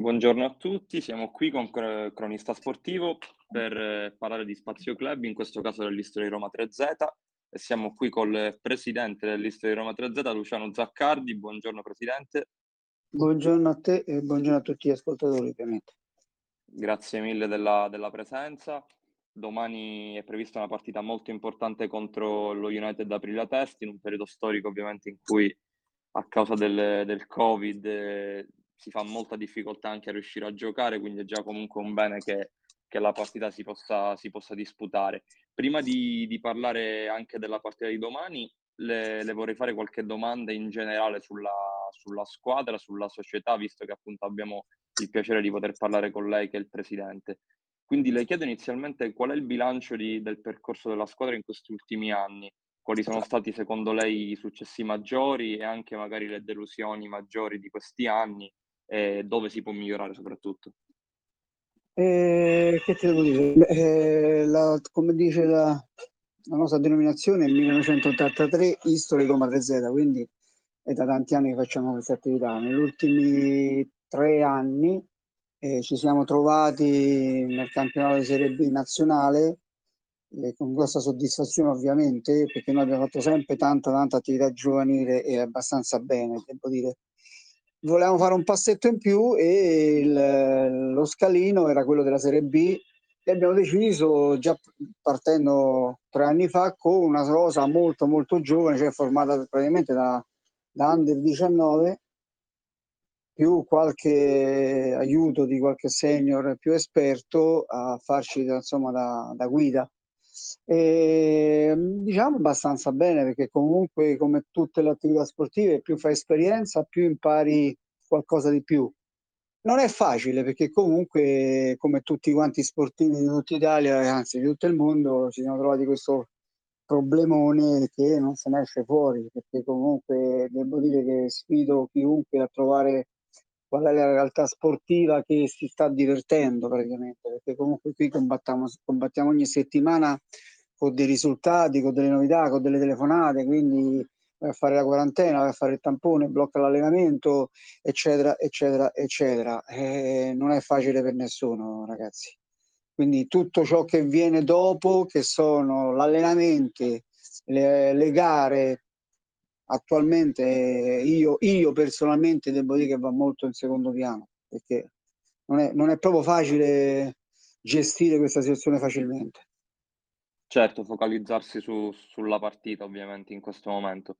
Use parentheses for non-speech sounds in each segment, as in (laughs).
Buongiorno a tutti, siamo qui con Cro- Cronista Sportivo per eh, parlare di Spazio Club, in questo caso dell'Istria di Roma 3Z e siamo qui col presidente dell'Istria di Roma 3Z, Luciano Zaccardi. Buongiorno Presidente. Buongiorno a te e buongiorno a tutti gli ascoltatori ovviamente. Grazie mille della, della presenza. Domani è prevista una partita molto importante contro lo United Aprilia Test, in un periodo storico ovviamente in cui a causa del, del Covid eh, si fa molta difficoltà anche a riuscire a giocare, quindi è già comunque un bene che, che la partita si possa, si possa disputare. Prima di, di, parlare anche della partita di domani, le, le vorrei fare qualche domanda in generale sulla, sulla, squadra, sulla società, visto che appunto abbiamo il piacere di poter parlare con lei che è il presidente. Quindi le chiedo inizialmente qual è il bilancio di, del percorso della squadra in questi ultimi anni, quali sono stati secondo lei i successi maggiori e anche magari le delusioni maggiori di questi anni e dove si può migliorare soprattutto. Eh, che ti devo dire? Eh, la, come dice la, la, nostra denominazione è 1983 History Roma 3Z, quindi è da tanti anni che facciamo questa attività. Negli ultimi tre anni eh, ci siamo trovati nel campionato di Serie B nazionale eh, con grossa soddisfazione ovviamente perché noi abbiamo fatto sempre tanta tanta attività giovanile e abbastanza bene, devo dire volevamo fare un passetto in più e il, lo scalino era quello della Serie B e abbiamo deciso già partendo tre anni fa con una rosa molto molto giovane, cioè formata praticamente da, da under 19 più qualche aiuto di qualche senior più esperto a farci insomma da, da guida. E, diciamo abbastanza bene perché comunque come tutte le attività sportive più fai esperienza più impari qualcosa di più. Non è facile perché comunque come tutti quanti sportivi di tutta Italia, anzi di tutto il mondo, ci siamo trovati questo problemone che non se ne esce fuori perché comunque devo dire che sfido chiunque a trovare qual è la realtà sportiva che si sta divertendo praticamente, perché comunque qui combattiamo ogni settimana con dei risultati, con delle novità, con delle telefonate, quindi vai a fare la quarantena, vai a fare il tampone, blocca l'allenamento, eccetera, eccetera, eccetera. E non è facile per nessuno, ragazzi. Quindi tutto ciò che viene dopo, che sono l'allenamento, le, le gare, attualmente io, io, personalmente devo dire che va molto in secondo piano perché non è, non è proprio facile gestire questa situazione facilmente. Certo, focalizzarsi su, sulla partita ovviamente in questo momento.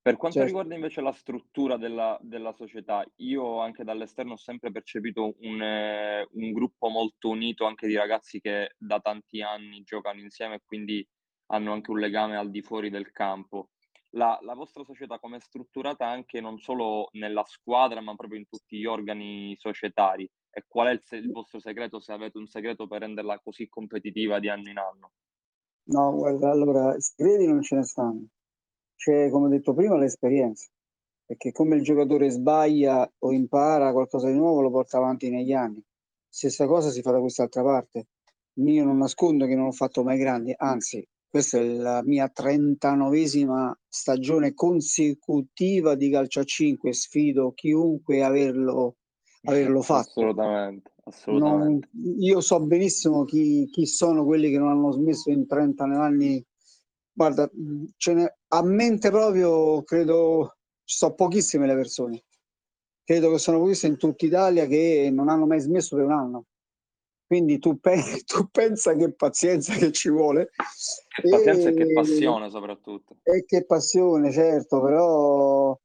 Per quanto certo. riguarda invece la struttura della, della, società, io anche dall'esterno ho sempre percepito un, eh, un, gruppo molto unito anche di ragazzi che da tanti anni giocano insieme e quindi hanno anche un legame al di fuori del campo la, la vostra società come è strutturata anche non solo nella squadra, ma proprio in tutti gli organi societari? E qual è il, il vostro segreto, se avete un segreto per renderla così competitiva di anno in anno? No, guarda, allora, segreti non ce ne stanno. C'è, come ho detto prima, l'esperienza. Perché come il giocatore sbaglia o impara qualcosa di nuovo, lo porta avanti negli anni. Stessa cosa si fa da quest'altra parte. Io non nascondo che non ho fatto mai grandi, anzi, questa è la mia 39esima stagione consecutiva di calcio a 5. Sfido chiunque averlo, averlo fatto. Assolutamente. Non, io so benissimo chi, chi, sono quelli che non hanno smesso in 30 anni. Guarda, ne, a mente proprio credo ci sono pochissime le persone. Credo che sono pochissime in tutta Italia che non hanno mai smesso per un anno. Quindi tu, pe- (laughs) tu pensa che pazienza che ci vuole. Che pazienza e, e che passione soprattutto. E che passione, certo, però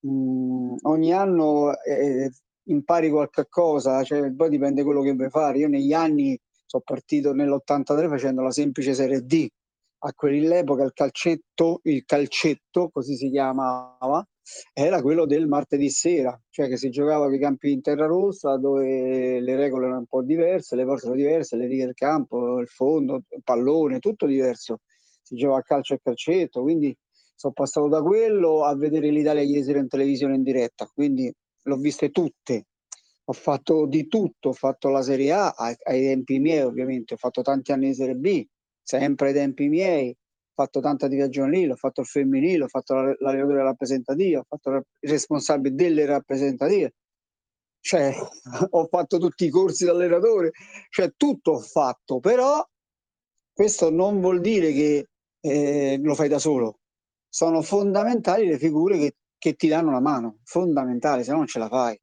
mh, mm, ogni anno eh, impari qualche cosa, cioè, poi dipende quello che vuoi fare. Io negli anni sono partito nell'83 facendo la semplice serie D, a quell'epoca il calcetto, il calcetto, così si chiamava, era quello del martedì sera, cioè che si giocava con i campi in terra rossa dove le regole erano un po' diverse, le porte erano diverse, le righe del campo, il fondo, il pallone, tutto diverso. Si giocava a calcio e calcetto, quindi sono passato da quello a vedere l'Italia ieri sera in televisione in diretta, quindi l'ho viste tutte. Ho fatto di tutto, ho fatto la Serie A ai, ai tempi miei ovviamente, ho fatto tanti anni di Serie B, sempre ai tempi miei, ho fatto tanta attività giovanile, ho fatto il femminile, ho fatto l'allenatore rappresentativo, ho fatto il responsabile delle rappresentative. cioè (laughs) ho fatto tutti i corsi d'allenatore, cioè tutto ho fatto, però questo non vuol dire che eh, lo fai da solo. Sono fondamentali le figure che, che ti danno la mano, fondamentali, se no non ce la fai.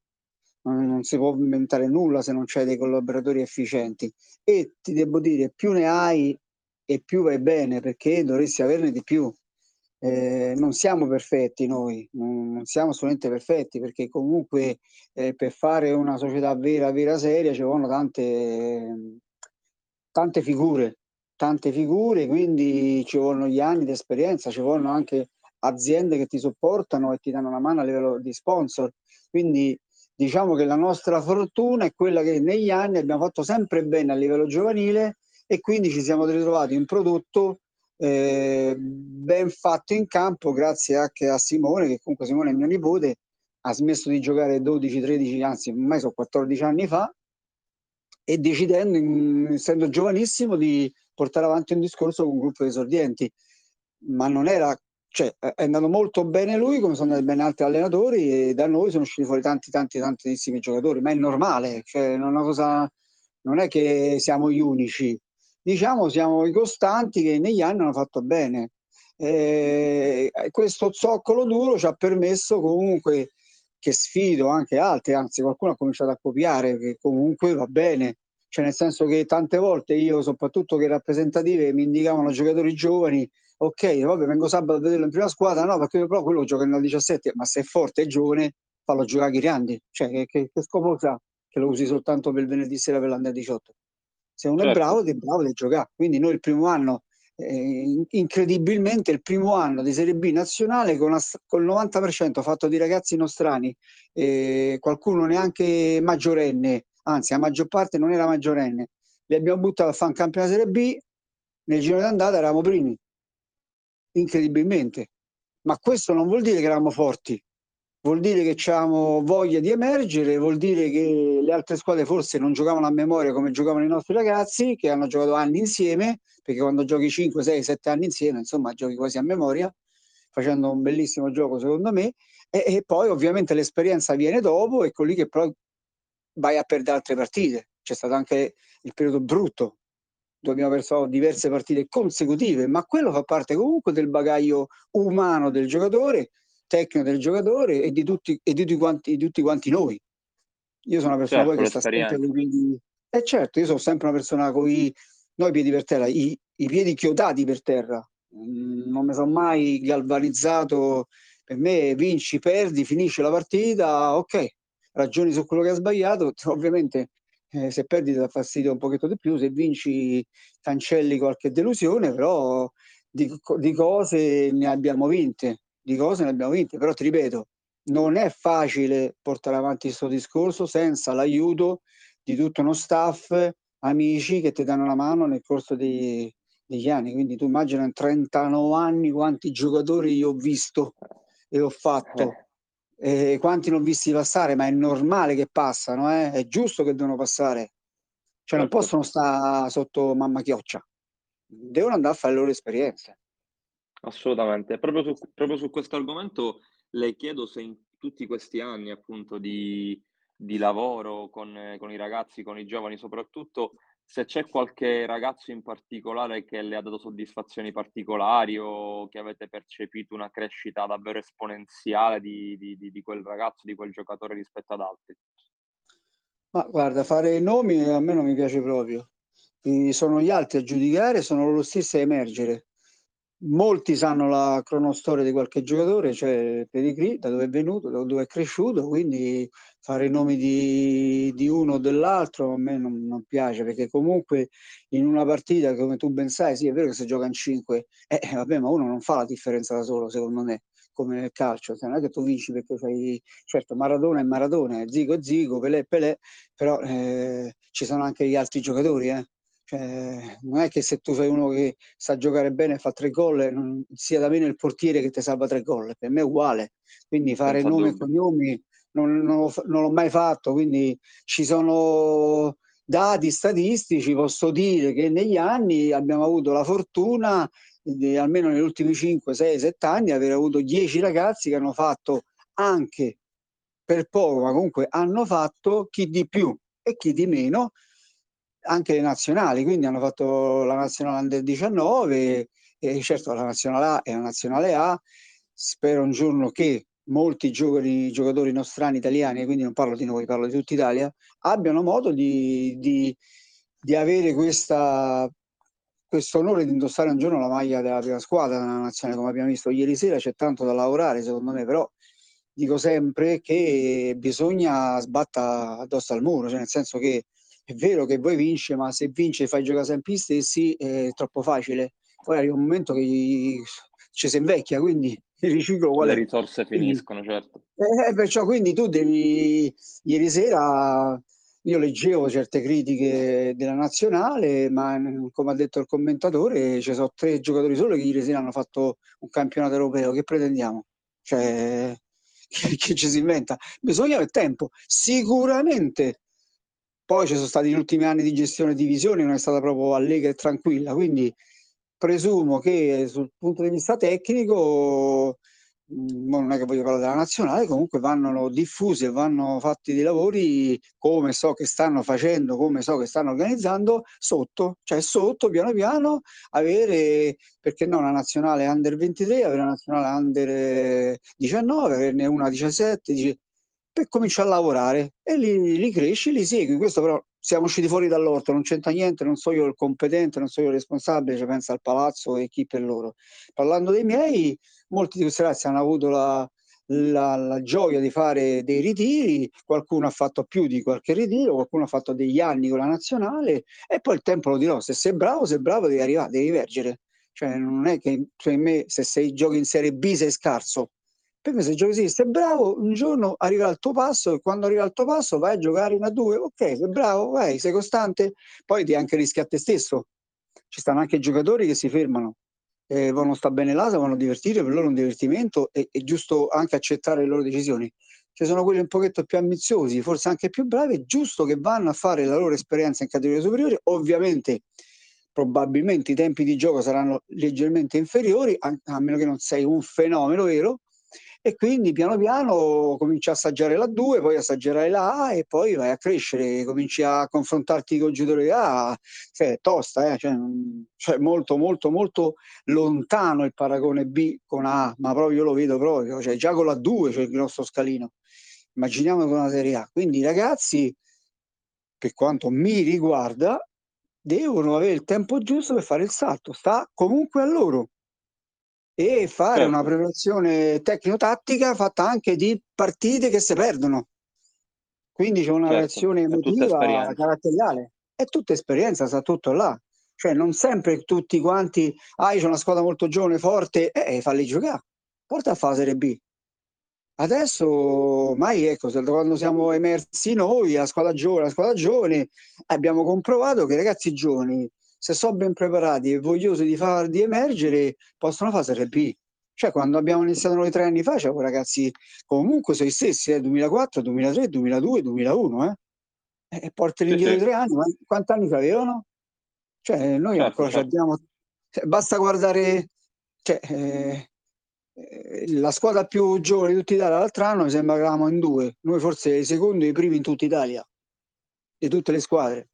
Non, non si può inventare nulla se non c'hai dei collaboratori efficienti. E ti devo dire, più ne hai e più vai bene, perché dovresti averne di più. Eh, non siamo perfetti noi, non siamo assolutamente perfetti perché comunque eh, per fare una società vera, vera, seria ci vogliono tante, tante figure, tante figure, quindi ci vogliono gli anni di esperienza, ci vogliono anche aziende che ti supportano e ti danno una mano a livello di sponsor. Quindi diciamo che la nostra fortuna è quella che negli anni abbiamo fatto sempre bene a livello giovanile e quindi ci siamo ritrovati un prodotto eh, ben fatto in campo grazie anche a Simone, che comunque Simone è mio nipote, ha smesso di giocare 12, 13, anzi ormai sono 14 anni fa, e decidendo, in, essendo giovanissimo, di portare avanti un discorso con un gruppo di esordienti. Ma non era, cioè è andato molto bene lui, come sono andati bene altri allenatori, e da noi sono usciti fuori tanti, tanti, tantissimi giocatori, ma è normale, cioè cosa, non è che siamo gli unici diciamo siamo i costanti che negli anni hanno fatto bene. Eh, questo zoccolo duro ci ha permesso comunque che sfido anche altri, anzi qualcuno ha cominciato a copiare, che comunque va bene, cioè nel senso che tante volte io, soprattutto che rappresentative, mi indicavano giocatori giovani, ok, vabbè, vengo sabato a vederlo in prima squadra, no, perché però quello gioca nel 17, ma se è forte e giovane, fallo giocare i grandi, cioè che, che, che scopo ha che lo usi soltanto per il venerdì sera per l'Under 18? Se uno certo. è bravo, è bravo di giocare. Quindi noi il primo anno, eh, incredibilmente il primo anno di Serie B nazionale con, con il 90% fatto di ragazzi nostrani, eh, qualcuno neanche maggiorenne, anzi la maggior parte non era maggiorenne, li abbiamo buttati a fare un campionato Serie B, nel giro d'andata eravamo primi, incredibilmente. Ma questo non vuol dire che eravamo forti, vuol dire che abbiamo voglia di emergere, vuol dire che le altre squadre forse non giocavano a memoria come giocavano i nostri ragazzi, che hanno giocato anni insieme, perché quando giochi 5, 6, 7 anni insieme, insomma, giochi quasi a memoria, facendo un bellissimo gioco secondo me, e, e poi ovviamente l'esperienza viene dopo e con lì che però vai a perdere altre partite. C'è stato anche il periodo brutto, dove abbiamo perso diverse partite consecutive, ma quello fa parte comunque del bagaglio umano del giocatore tecnico del giocatore e di tutti, e di tutti, quanti, di tutti quanti noi. Io sono una persona certo, che sta sempre con i piedi. Eh certo, io sono sempre una persona con i, no, i piedi per terra, i, i piedi chiodati per terra. Mm, non mi sono mai galvanizzato. Per me vinci, perdi, finisce la partita, ok, ragioni su quello che ha sbagliato. (laughs) Ovviamente eh, se perdi ti dà fastidio un pochetto di più, se vinci cancelli qualche delusione, però di, di cose ne abbiamo vinte di cose ne abbiamo vinte, però ti ripeto, non è facile portare avanti questo discorso senza l'aiuto di tutto uno staff, amici che ti danno la mano nel corso dei, degli anni. Quindi tu immagina in 39 anni quanti giocatori io ho visto e ho fatto. E quanti non ho visti passare, ma è normale che passano, eh? è giusto che devono passare. Cioè non certo. possono stare sotto mamma chioccia, devono andare a fare le loro esperienze. Assolutamente. Proprio su, proprio su questo argomento le chiedo se in tutti questi anni appunto di, di lavoro con, con i ragazzi, con i giovani soprattutto, se c'è qualche ragazzo in particolare che le ha dato soddisfazioni particolari o che avete percepito una crescita davvero esponenziale di, di, di, di quel ragazzo, di quel giocatore rispetto ad altri. Ma guarda, fare nomi a me non mi piace proprio. sono gli altri a giudicare, sono loro stessi a emergere molti sanno la cronostoria di qualche giocatore, cioè Pedigree, da dove è venuto, da dove è cresciuto, quindi fare i nomi di, di uno o dell'altro a me non, non, piace, perché comunque in una partita, come tu ben sai, sì è vero che si gioca in 5, eh, vabbè, ma uno non fa la differenza da solo, secondo me, come nel calcio, cioè, non è che tu vinci perché fai, certo, Maradona è Maradona, Zigo è Zigo, Pelé è Pelé, però eh, ci sono anche gli altri giocatori, eh cioè, non è che se tu sei uno che sa giocare bene e fa tre gol, non sia da meno il portiere che ti salva tre gol, per me è uguale. Quindi fare nomi e cognomi non, non, non, l'ho mai fatto, quindi ci sono dati statistici, posso dire che negli anni abbiamo avuto la fortuna, di, almeno negli ultimi 5, 6, 7 anni, aver avuto 10 ragazzi che hanno fatto anche per poco, ma comunque hanno fatto chi di più e chi di meno, anche le nazionali, quindi hanno fatto la nazionale under 19 e certo la nazionale A e la nazionale A. Spero un giorno che molti giocatori, giocatori nostrani italiani, quindi non parlo di noi, parlo di tutta Italia, abbiano modo di, di, di avere questo onore di indossare un giorno la maglia della prima squadra della nazionale, come abbiamo visto ieri sera, c'è tanto da lavorare secondo me, però dico sempre che bisogna sbattere addosso al muro, cioè nel senso che è vero che voi vince, ma se vince fai giocare sempre gli stessi è troppo facile. Poi arriva un momento che ci si invecchia, quindi (laughs) il riciclo qual è? Le risorse finiscono, certo. Eh, perciò quindi tu devi, ieri sera io leggevo certe critiche della nazionale, ma come ha detto il commentatore, ci sono tre giocatori solo che ieri sera hanno fatto un campionato europeo. Che pretendiamo? Cioè, (laughs) che, che ci si inventa? Bisogna avere tempo. Sicuramente poi ci sono stati gli ultimi anni di gestione di divisioni, non è stata proprio allegra e tranquilla, quindi presumo che sul punto di vista tecnico non è che voglio parlare della nazionale, comunque vanno diffusi e vanno fatti dei lavori come so che stanno facendo, come so che stanno organizzando sotto, cioè sotto piano piano avere, perché no, una nazionale under 23, avere una nazionale under 19, averne una 17, per cominciare a lavorare e li, li cresci, li segui. Questo però siamo usciti fuori dall'orto, non c'entra niente, non so io il competente, non so io il responsabile, ci pensa al palazzo e chi per loro. Parlando dei miei, molti di questi ragazzi hanno avuto la, la, la, gioia di fare dei ritiri, qualcuno ha fatto più di qualche ritiro, qualcuno ha fatto degli anni con la nazionale e poi il tempo lo dirò, se sei bravo, sei bravo devi arrivare, devi vergere. Cioè non è che cioè, me se sei giochi in Serie B sei scarso, per me se giochi sì, sei bravo, un giorno arriverà il tuo passo e quando arriva il tuo passo vai a giocare in A2, ok, sei bravo, vai, sei costante, poi ti anche rischi a te stesso. Ci stanno anche giocatori che si fermano, eh, vogliono sta bene là, vogliono divertire, per loro è un divertimento e è giusto anche accettare le loro decisioni. Ci sono quelli un pochetto più ambiziosi, forse anche più bravi, è giusto che vanno a fare la loro esperienza in categoria superiore, ovviamente probabilmente i tempi di gioco saranno leggermente inferiori, a, a meno che non sei un fenomeno vero, e quindi piano piano cominci a assaggiare la 2, poi assaggerai la A e poi vai a crescere, cominci a confrontarti con il giocatore A, cioè, è tosta, eh? cioè, cioè, molto molto molto lontano il paragone B con A, ma proprio io lo vedo proprio, cioè, già con la 2 c'è il grosso scalino, immaginiamo con la Serie A, quindi ragazzi, per quanto mi riguarda, devono avere il tempo giusto per fare il salto, sta comunque a loro e fare certo. una preparazione tecnico-tattica fatta anche di partite che si perdono. Quindi c'è una certo. reazione emotiva caratteriale. È tutta esperienza, sta tutto là. Cioè non sempre tutti quanti, ah c'è una squadra molto giovane, forte, eh, falli giocare. Porta a fare Serie B. Adesso, mai ecco, quando siamo emersi noi, la squadra giovane, la squadra giovane, abbiamo comprovato che i ragazzi giovani se sono ben preparati e vogliosi di farli emergere, possono fare Serie B. Cioè, quando abbiamo iniziato noi tre anni fa, c'erano ragazzi comunque gli stessi, eh, 2004, 2003, 2002, 2001, eh? E portali indietro sì, sì. tre anni, ma quanti anni avevano? Cioè, noi certo, ancora certo. abbiamo... Cioè, basta guardare... Cioè, eh, la squadra più giovane di tutta Italia l'altro anno mi sembra che eravamo in due, noi forse i secondi e i primi in tutta Italia, di tutte le squadre.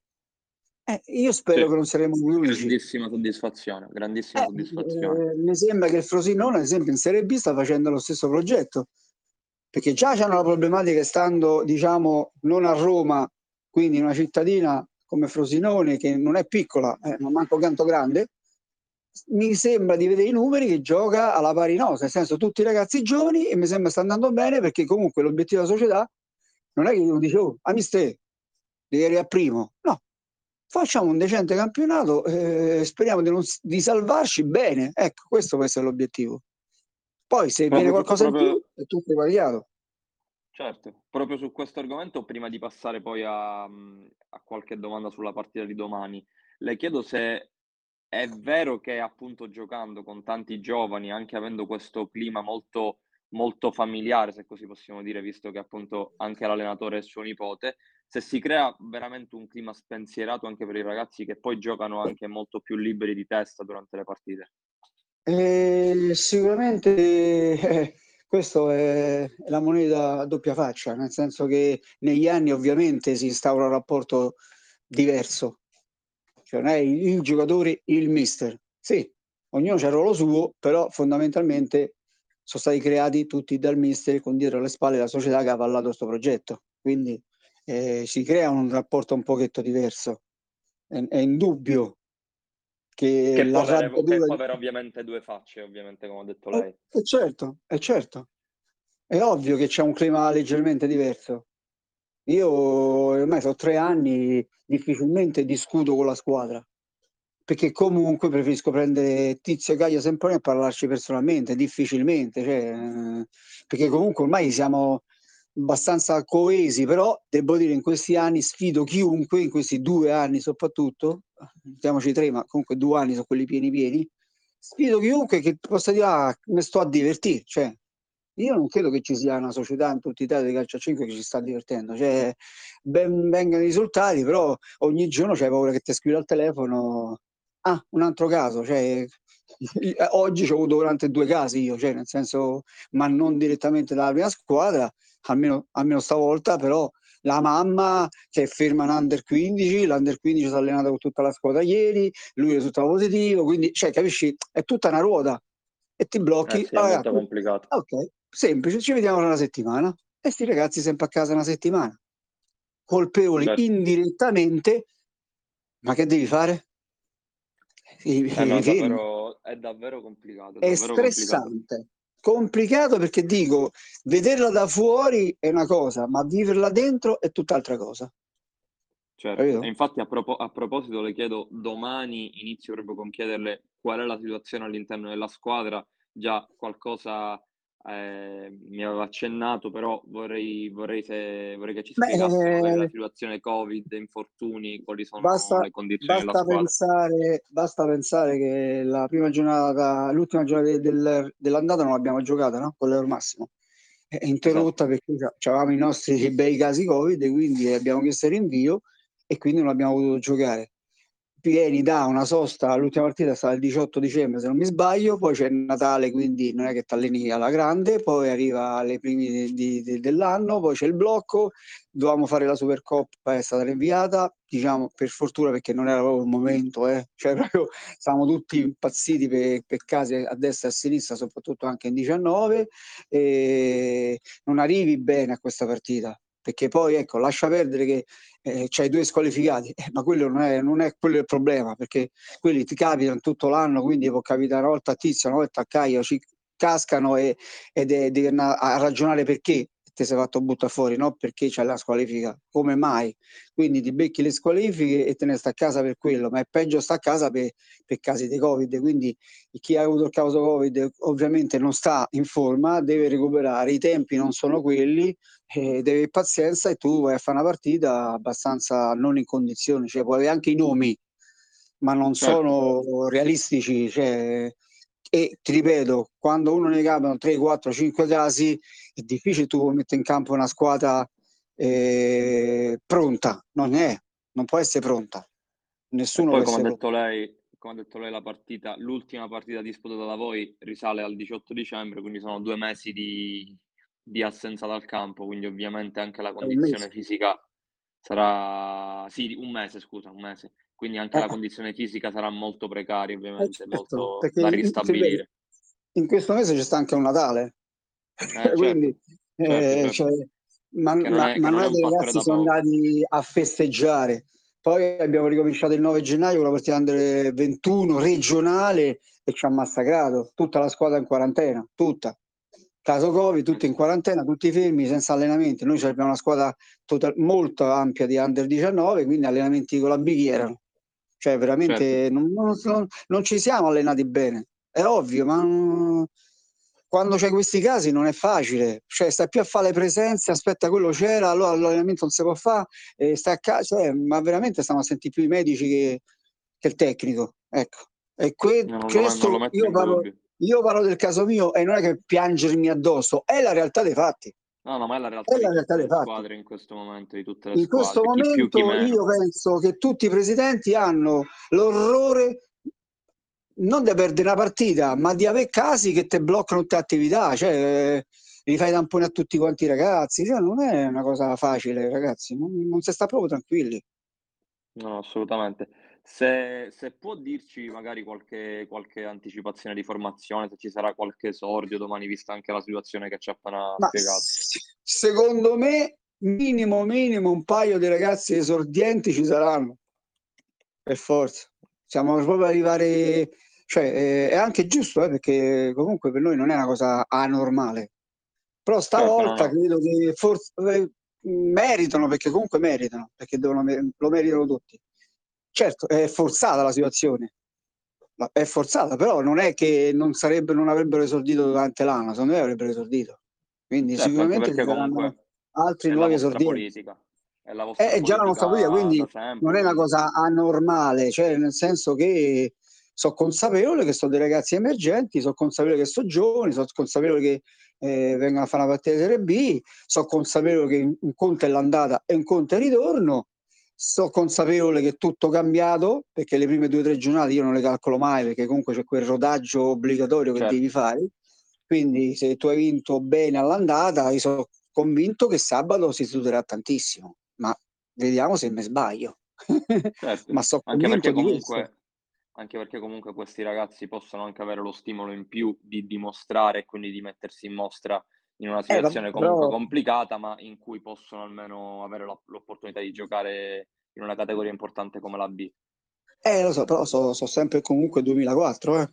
Eh, io spero sì. che non saremo gli unici. Grandissima soddisfazione, grandissima eh, soddisfazione. Eh, mi sembra che il Frosinone, ad esempio, in Serie B sta facendo lo stesso progetto, perché già hanno la problematica stando, diciamo, non a Roma, quindi in una cittadina come Frosinone, che non è piccola, eh, non manco tanto grande, mi sembra di vedere i numeri che gioca alla pari nostra, nel senso tutti i ragazzi giovani e mi sembra sta andando bene perché comunque l'obiettivo della società non è che uno dice, oh, amiste, devi arrivare a primo, no, facciamo un decente campionato, eh, speriamo di, non, di, salvarci bene. Ecco, questo può essere l'obiettivo. Poi se proprio, viene qualcosa proprio... in più è tutto variato. Certo, proprio su questo argomento, prima di passare poi a, a qualche domanda sulla partita di domani, le chiedo se è vero che appunto giocando con tanti giovani, anche avendo questo clima molto molto familiare, se così possiamo dire, visto che appunto anche l'allenatore è suo nipote, se si crea veramente un clima spensierato anche per i ragazzi che poi giocano anche molto più liberi di testa durante le partite. Eh, sicuramente eh, questo è la moneta a doppia faccia, nel senso che negli anni ovviamente si instaura un rapporto diverso, cioè non è il, il giocatore, il mister. Sì, ognuno c'ha il ruolo suo, però fondamentalmente sono stati creati tutti dal mister con dietro le spalle la società che ha avallato questo progetto. Quindi eh, si crea un rapporto un pochetto diverso. È, è indubbio che, che la può avere, che può avere ovviamente due facce, ovviamente, come ha detto lei. È, è certo, è certo. È ovvio che c'è un clima leggermente diverso. Io ormai sono tre anni, difficilmente discuto con la squadra perché comunque preferisco prendere Tizio Caio Semponi e parlarci personalmente, difficilmente, cioè, perché comunque ormai siamo abbastanza coesi, però devo dire in questi anni sfido chiunque, in questi due anni soprattutto, mettiamoci tre, ma comunque due anni sono quelli pieni pieni, sfido chiunque che possa dire ah, mi sto a divertire, cioè io non credo che ci sia una società in tutta Italia di calcio a 5 che ci sta divertendo, cioè ben vengano i risultati, però ogni giorno c'hai paura che ti scrivi al telefono Ah, un altro caso, cioè, oggi ho avuto veramente due casi io, cioè, nel senso, ma non direttamente dalla prima squadra, almeno, almeno stavolta, però la mamma che è ferma in under 15, l'under 15 si è allenata con tutta la squadra ieri, lui risultava positivo, quindi, cioè, capisci, è tutta una ruota e ti blocchi. Eh sì, è ah, molto complicato. Ok, semplice, ci vediamo tra una settimana e sti ragazzi sempre a casa una settimana. Colpevoli certo. indirettamente, ma che devi fare? I, eh no, davvero, è davvero complicato. È, è stressante. Complicato. complicato. perché dico, vederla da fuori è una cosa, ma viverla dentro è tutt'altra cosa. Certo, infatti a, propo- a, proposito le chiedo domani, inizio proprio con chiederle qual è la situazione all'interno della squadra, già qualcosa eh, mi aveva accennato, però vorrei, vorrei, se, vorrei che ci spiegasse Beh, la situazione Covid, infortuni, quali sono basta, le condizioni basta pensare, basta pensare che la prima giornata, l'ultima giornata del, dell'andata non l'abbiamo giocata, no? Con l'Euro Massimo. È interrotta esatto. perché avevamo i nostri (laughs) bei casi Covid, quindi abbiamo chiesto il rinvio e quindi non abbiamo potuto giocare vieni da una sosta, l'ultima partita è stata il 18 dicembre se non mi sbaglio, poi c'è Natale quindi non è che ti alleni alla grande, poi arriva le primi di, di, dell'anno, poi c'è il blocco, dovevamo fare la Supercoppa, è stata rinviata, diciamo per fortuna perché non era proprio il momento, eh. cioè proprio stavamo tutti impazziti per, per case a destra e a sinistra, soprattutto anche in 19, e non arrivi bene a questa partita perché poi ecco, lascia perdere che eh, c'hai due squalificati, eh, ma quello non è, non è, quello il problema, perché quelli ti capitano tutto l'anno, quindi può capitare una volta a Tizio, una volta a Caio, ci cascano e, ed è, devi a ragionare perché ti sei fatto buttare fuori, no? Perché c'è la squalifica, come mai? Quindi ti becchi le squalifiche e te ne sta a casa per quello, ma è peggio sta a casa per, per casi di Covid, quindi chi ha avuto il caso Covid ovviamente non sta in forma, deve recuperare, i tempi non sono quelli, eh, deve avere pazienza e tu vai a fare una partita abbastanza non in condizioni, cioè puoi avere anche i nomi, ma non certo. sono realistici, cioè, e ti ripeto, quando uno ne capitano 3, 4, 5 casi, è difficile tu mettere in campo una squadra eh, pronta, non è, non può essere pronta. Nessuno poi, come ha, detto lei, come ha detto lei, la partita, l'ultima partita disputata da voi risale al 18 dicembre, quindi sono due mesi di, di assenza dal campo, quindi ovviamente anche la condizione fisica sarà... Sì, un mese, scusa, un mese quindi anche eh. la condizione fisica sarà molto precaria, ovviamente, eh certo, molto da ristabilire. In questo mese c'è sta anche un Natale, eh, (laughs) certo, quindi certo, eh, certo. Cioè, ma, non è, ma non è che i ragazzi sono andati a festeggiare. Poi abbiamo ricominciato il 9 gennaio con la partita under 21 regionale e ci ha massacrato tutta la squadra in quarantena, tutta. Caso Covid, tutti in quarantena, tutti fermi, senza allenamenti. Noi abbiamo una squadra total, molto ampia di under 19, quindi allenamenti con la big erano cioè, veramente certo. non, non, non, ci siamo allenati bene. È ovvio, ma quando c'è questi casi non è facile. Cioè, stai più a fare le presenze, aspetta, quello c'era, allora l'allenamento non si può fare, e stai a casa. Cioè, ma veramente stiamo a sentire più i medici che, che il tecnico. Ecco. E que- no, questo io parlo, io parlo del caso mio e non è che piangermi addosso, è la realtà dei fatti. No, no, ma è la realtà, è la realtà dei squadre in questo momento, di tutte le in squadre. questo momento più, io penso che tutti i presidenti hanno l'orrore non di perdere una partita, ma di avere casi che ti bloccano tutte le attività. Cioè, li fai tamponi a tutti quanti i ragazzi, cioè, non è una cosa facile, ragazzi, non, non si sta proprio tranquilli. No, assolutamente. Se, se può dirci magari qualche, qualche anticipazione di formazione, se ci sarà qualche esordio domani, vista anche la situazione che ci ha appena Ma spiegato. secondo me, minimo, minimo un paio di ragazzi esordienti ci saranno, per forza. Siamo proprio arrivare, cioè, eh, è anche giusto, eh, perché comunque per noi non è una cosa anormale. Però Certo, no, stavolta no, credo che forse eh, meritano, perché comunque meritano, perché devono, lo meritano tutti. Certo, è forzata la situazione, ma è forzata, però non è che non, sarebbe, non avrebbero esordito durante l'anno, secondo me avrebbero esordito. Quindi certo, sicuramente ci saranno altri nuovi vostra esordienti. politica, è la vostra è già la nostra politica, quindi non è una cosa anormale, cioè nel senso che sono consapevole che sono dei ragazzi emergenti, sono consapevole che sono giovani, sono consapevole che eh, vengono a fare una partita di Serie B, sono consapevole che un conto è l'andata e un conto è il ritorno, sono consapevole che è tutto cambiato, perché le prime due o tre giornate io non le calcolo mai, perché comunque c'è quel rodaggio obbligatorio che certo, devi fare, quindi se tu hai vinto bene all'andata, io sono convinto che sabato si studerà tantissimo, ma vediamo se mi sbaglio. certo, (laughs) ma sono anche perché comunque, anche perché comunque questi ragazzi possono anche avere lo stimolo in più di dimostrare e quindi di mettersi in mostra in una Eh, situazione comunque però, complicata, ma in cui possono almeno avere la- l'opportunità di giocare in una categoria importante come la B. eh, lo so, però sono so sempre comunque 2004, eh.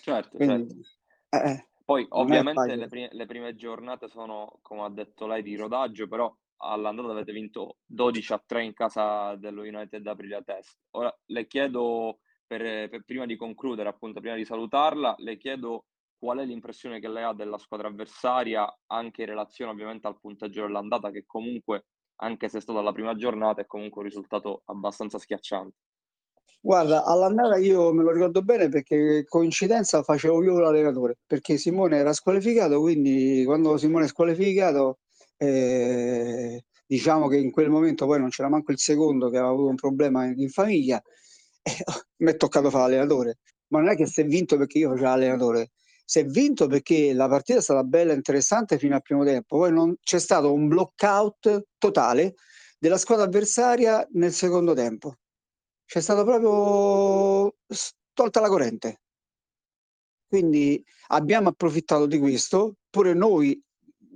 Certo, certo. quindi eh, eh, Poi ovviamente le, facile. pri- le prime giornate sono, come ha detto lei, di rodaggio, però all'andata avete vinto 12 a 3 in casa dello United Aprilia Test. Ora le chiedo, per, per- prima di concludere, appunto, prima di salutarla, le chiedo qual è l'impressione che lei ha della squadra avversaria, anche in relazione ovviamente al punteggio dell'andata, che comunque, anche se è stata la prima giornata, è comunque un risultato abbastanza schiacciante. Guarda, all'andata io me lo ricordo bene perché coincidenza facevo io l'allenatore, perché Simone era squalificato, quindi quando Simone è squalificato, eh, diciamo che in quel momento poi non c'era manco il secondo che aveva avuto un problema in, famiglia, e (laughs) mi è toccato fare l'allenatore. Ma non è che si è vinto perché io facevo l'allenatore, si è vinto perché la partita è stata bella e interessante fino al primo tempo, poi non, c'è stato un blockout totale della squadra avversaria nel secondo tempo c'è stato proprio tolta la corrente. Quindi abbiamo approfittato di questo, pure noi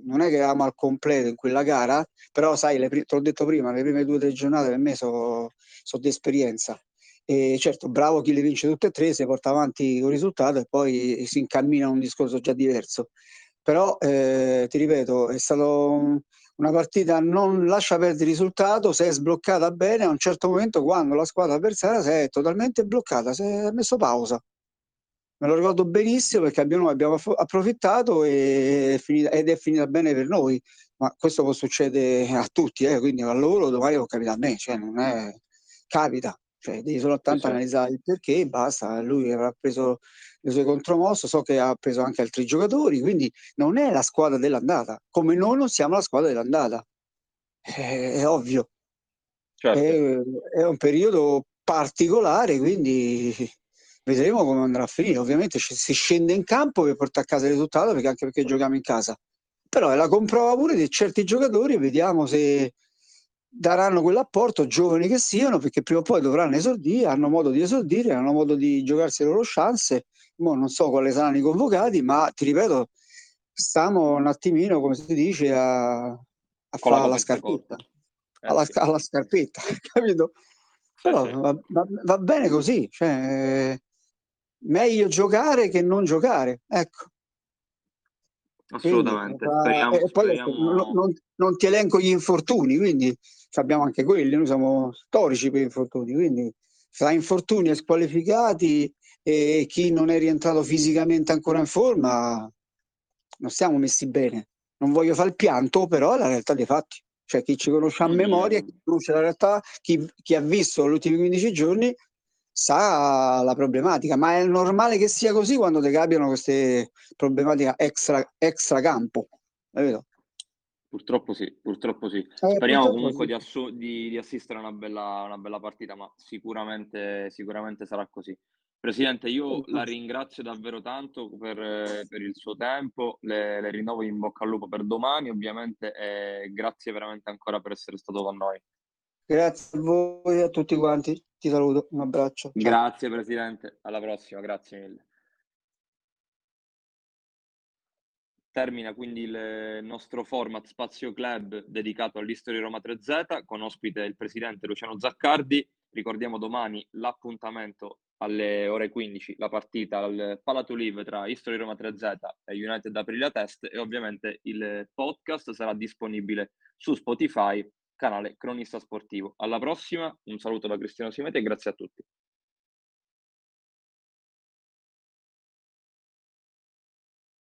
non è che eravamo al completo in quella gara, però sai, le, te l'ho detto prima, le prime due o tre giornate per me sono so di esperienza. E certo, bravo chi le vince tutte e tre, si porta avanti il risultato e poi si incammina a un discorso già diverso. Però, eh, ti ripeto, è stato una partita non lascia perdere il risultato, si è sbloccata bene a un certo momento quando la squadra avversaria si è totalmente bloccata, si è messo pausa. Me lo ricordo benissimo perché abbiamo, abbiamo approfittato e è finita, ed è finita bene per noi, ma questo può succedere a tutti, eh, quindi a loro domani può capitare a me, cioè non è... capita, cioè devi soltanto Sì, sì. analizzare il perché e basta, lui avrà preso le sue contromosse, so che ha preso anche altri giocatori, quindi non è la squadra dell'andata, come noi non siamo la squadra dell'andata, è, è ovvio, Certo, è, è un periodo particolare, quindi vedremo come andrà a finire. Ovviamente si scende in campo per portare a casa il risultato, perché anche perché giochiamo in casa. Però è la comprova pure di certi giocatori, vediamo se daranno quell'apporto, giovani che siano, perché prima o poi dovranno esordire, hanno modo di esordire, hanno modo di giocarsi le loro chance. Mo non so quali saranno i convocati, ma ti ripeto, stiamo un attimino, come si dice, a, a fare la scarpetta. Eh alla, sì, alla scarpetta, (laughs) capito? Però sì, va, va- va bene così, cioè, meglio giocare che non giocare, ecco. Quindi, assolutamente. fa- Speriamo, e poi adesso non, speriamo, non- non ti elenco gli infortuni, quindi abbiamo anche quelli, noi siamo storici per infortuni, quindi fra infortuni e squalificati e chi non è rientrato fisicamente ancora in forma, non stiamo messi bene. Non voglio fare il pianto, però è la realtà dei fatti. Cioè chi ci conosce a memoria, chi conosce la realtà, chi, chi ha visto gli ultimi 15 giorni sa la problematica, ma è normale che sia così quando ti capitano queste problematiche extra, extra campo, capito? Purtroppo sì, purtroppo sì. Eh, Speriamo purtroppo comunque sì. di, assu- di- di assistere a una bella, una bella partita, ma sicuramente, sicuramente sarà così. Presidente, io la ringrazio davvero tanto per, per il suo tempo, le, le, rinnovo in bocca al lupo per domani ovviamente e grazie veramente ancora per essere stato con noi. Grazie a voi e a tutti quanti, ti saluto, un abbraccio. Ciao. Grazie Presidente, alla prossima, grazie mille. Termina quindi il nostro format Spazio Club dedicato all'History Roma 3Z con ospite il presidente Luciano Zaccardi. Ricordiamo domani l'appuntamento alle ore 15, la partita al Palato Live tra History Roma 3Z e United Aprilia Test e ovviamente il podcast sarà disponibile su Spotify, canale Cronista Sportivo. Alla prossima, un saluto da Cristiano Simete e grazie a tutti.